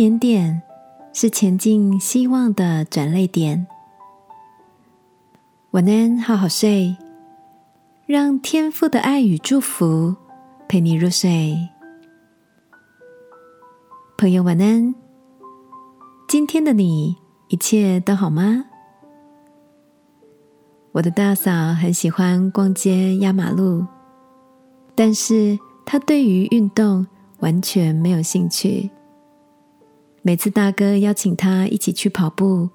点点是前进希望的转泪点。晚安，好好睡，让天父的爱与祝福陪你入睡。朋友，晚安。今天的你一切都好吗？我的大嫂很喜欢逛街、压马路，但是她对于运动完全没有兴趣。每次大哥邀请她一起去跑步，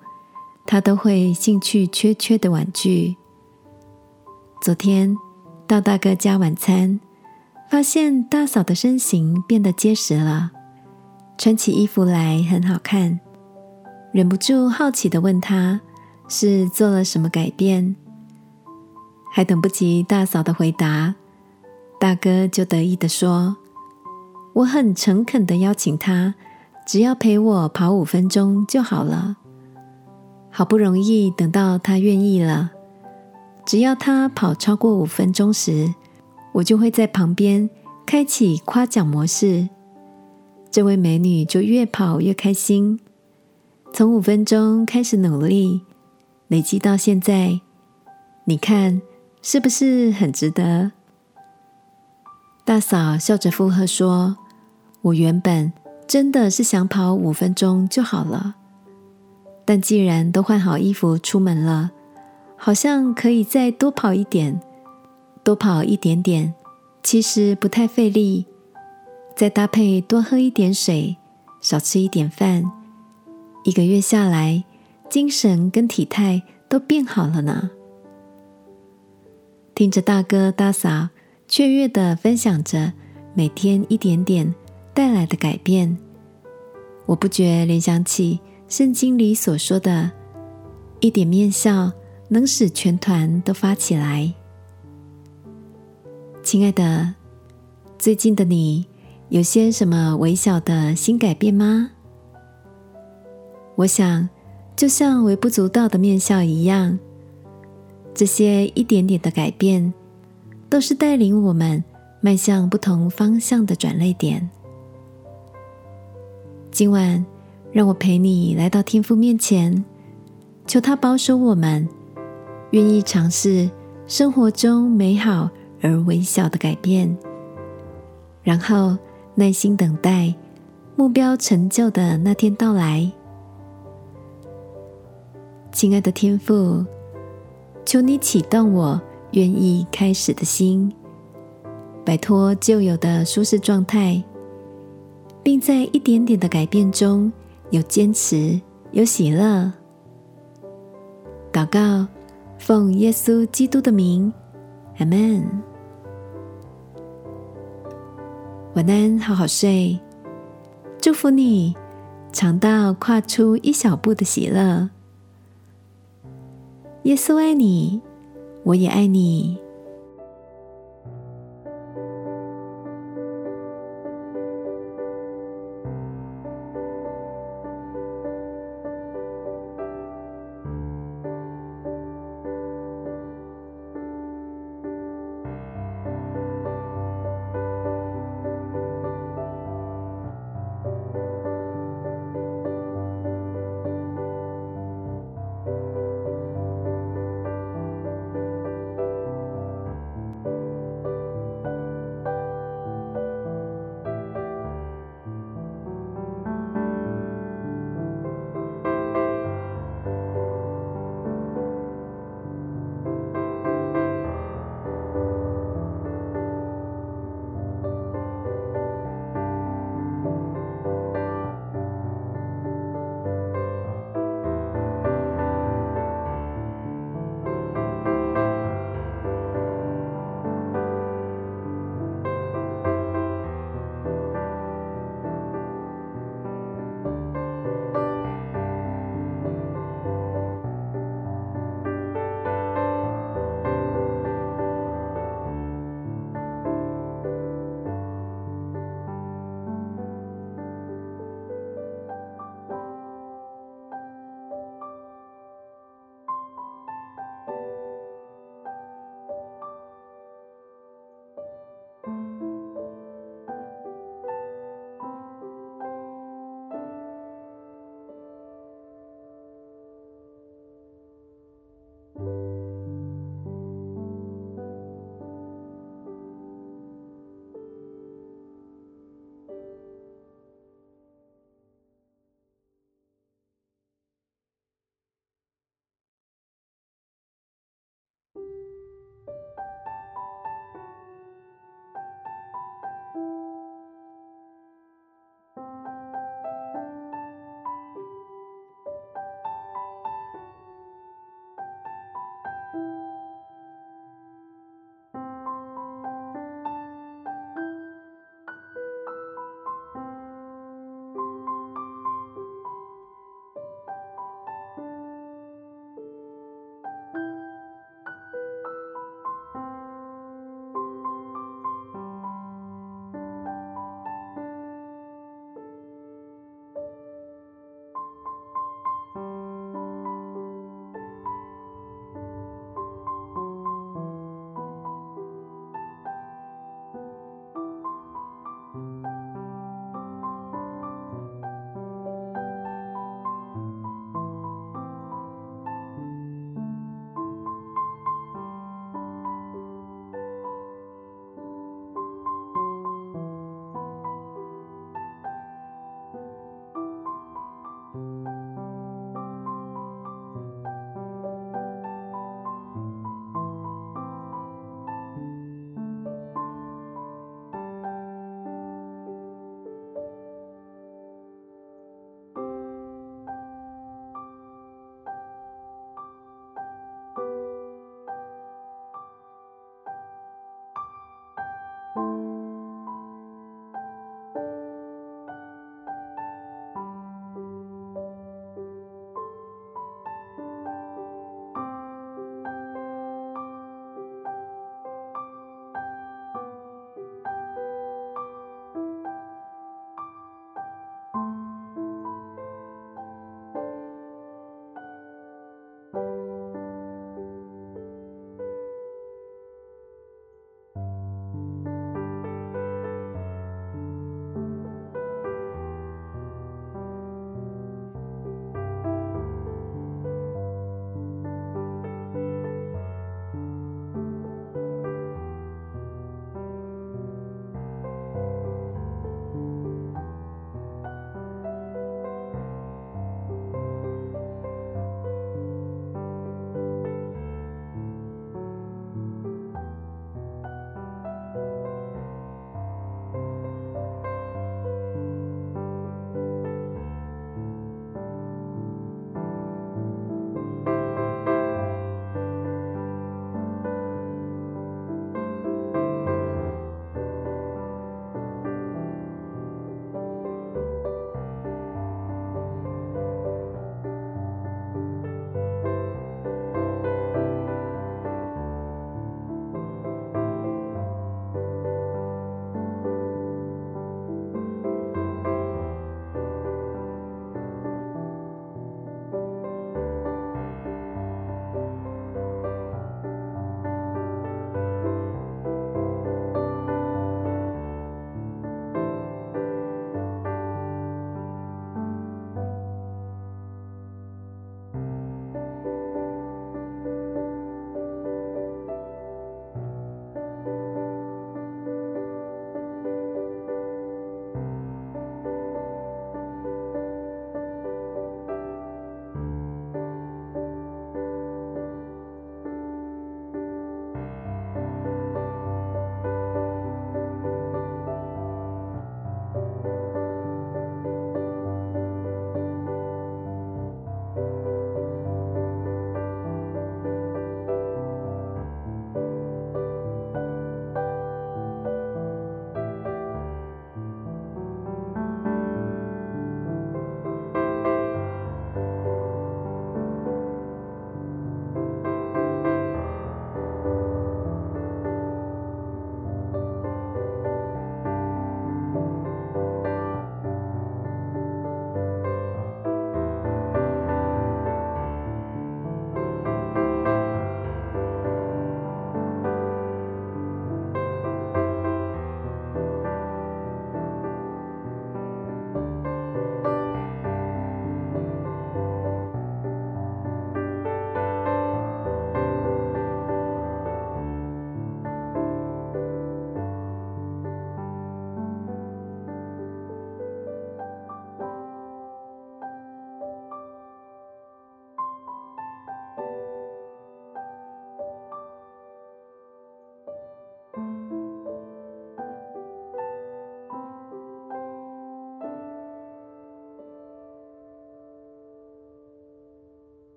她都会兴趣缺缺的婉拒。昨天到大哥家晚餐，发现大嫂的身形变得结实了。穿起衣服来很好看，忍不住好奇的问他是做了什么改变。还等不及大嫂的回答，大哥就得意的说：“我很诚恳的邀请他，只要陪我跑五分钟就好了。好不容易等到他愿意了，只要他跑超过五分钟时，我就会在旁边开启夸奖模式。”这位美女就越跑越开心，从五分钟开始努力，累积到现在，你看是不是很值得？大嫂笑着附和说：“我原本真的是想跑五分钟就好了，但既然都换好衣服出门了，好像可以再多跑一点，多跑一点点，其实不太费力。”再搭配多喝一点水，少吃一点饭，一个月下来，精神跟体态都变好了呢。听着大哥大嫂雀跃的分享着每天一点点带来的改变，我不觉联想起圣经里所说的“一点面笑能使全团都发起来”。亲爱的，最近的你。有些什么微小的新改变吗？我想，就像微不足道的面笑一样，这些一点点的改变，都是带领我们迈向不同方向的转泪点。今晚，让我陪你来到天父面前，求他保守我们，愿意尝试生活中美好而微小的改变，然后。耐心等待目标成就的那天到来，亲爱的天父，求你启动我愿意开始的心，摆脱旧有的舒适状态，并在一点点的改变中有坚持、有喜乐。祷告，奉耶稣基督的名，阿门。晚安，好好睡。祝福你尝到跨出一小步的喜乐。耶稣爱你，我也爱你。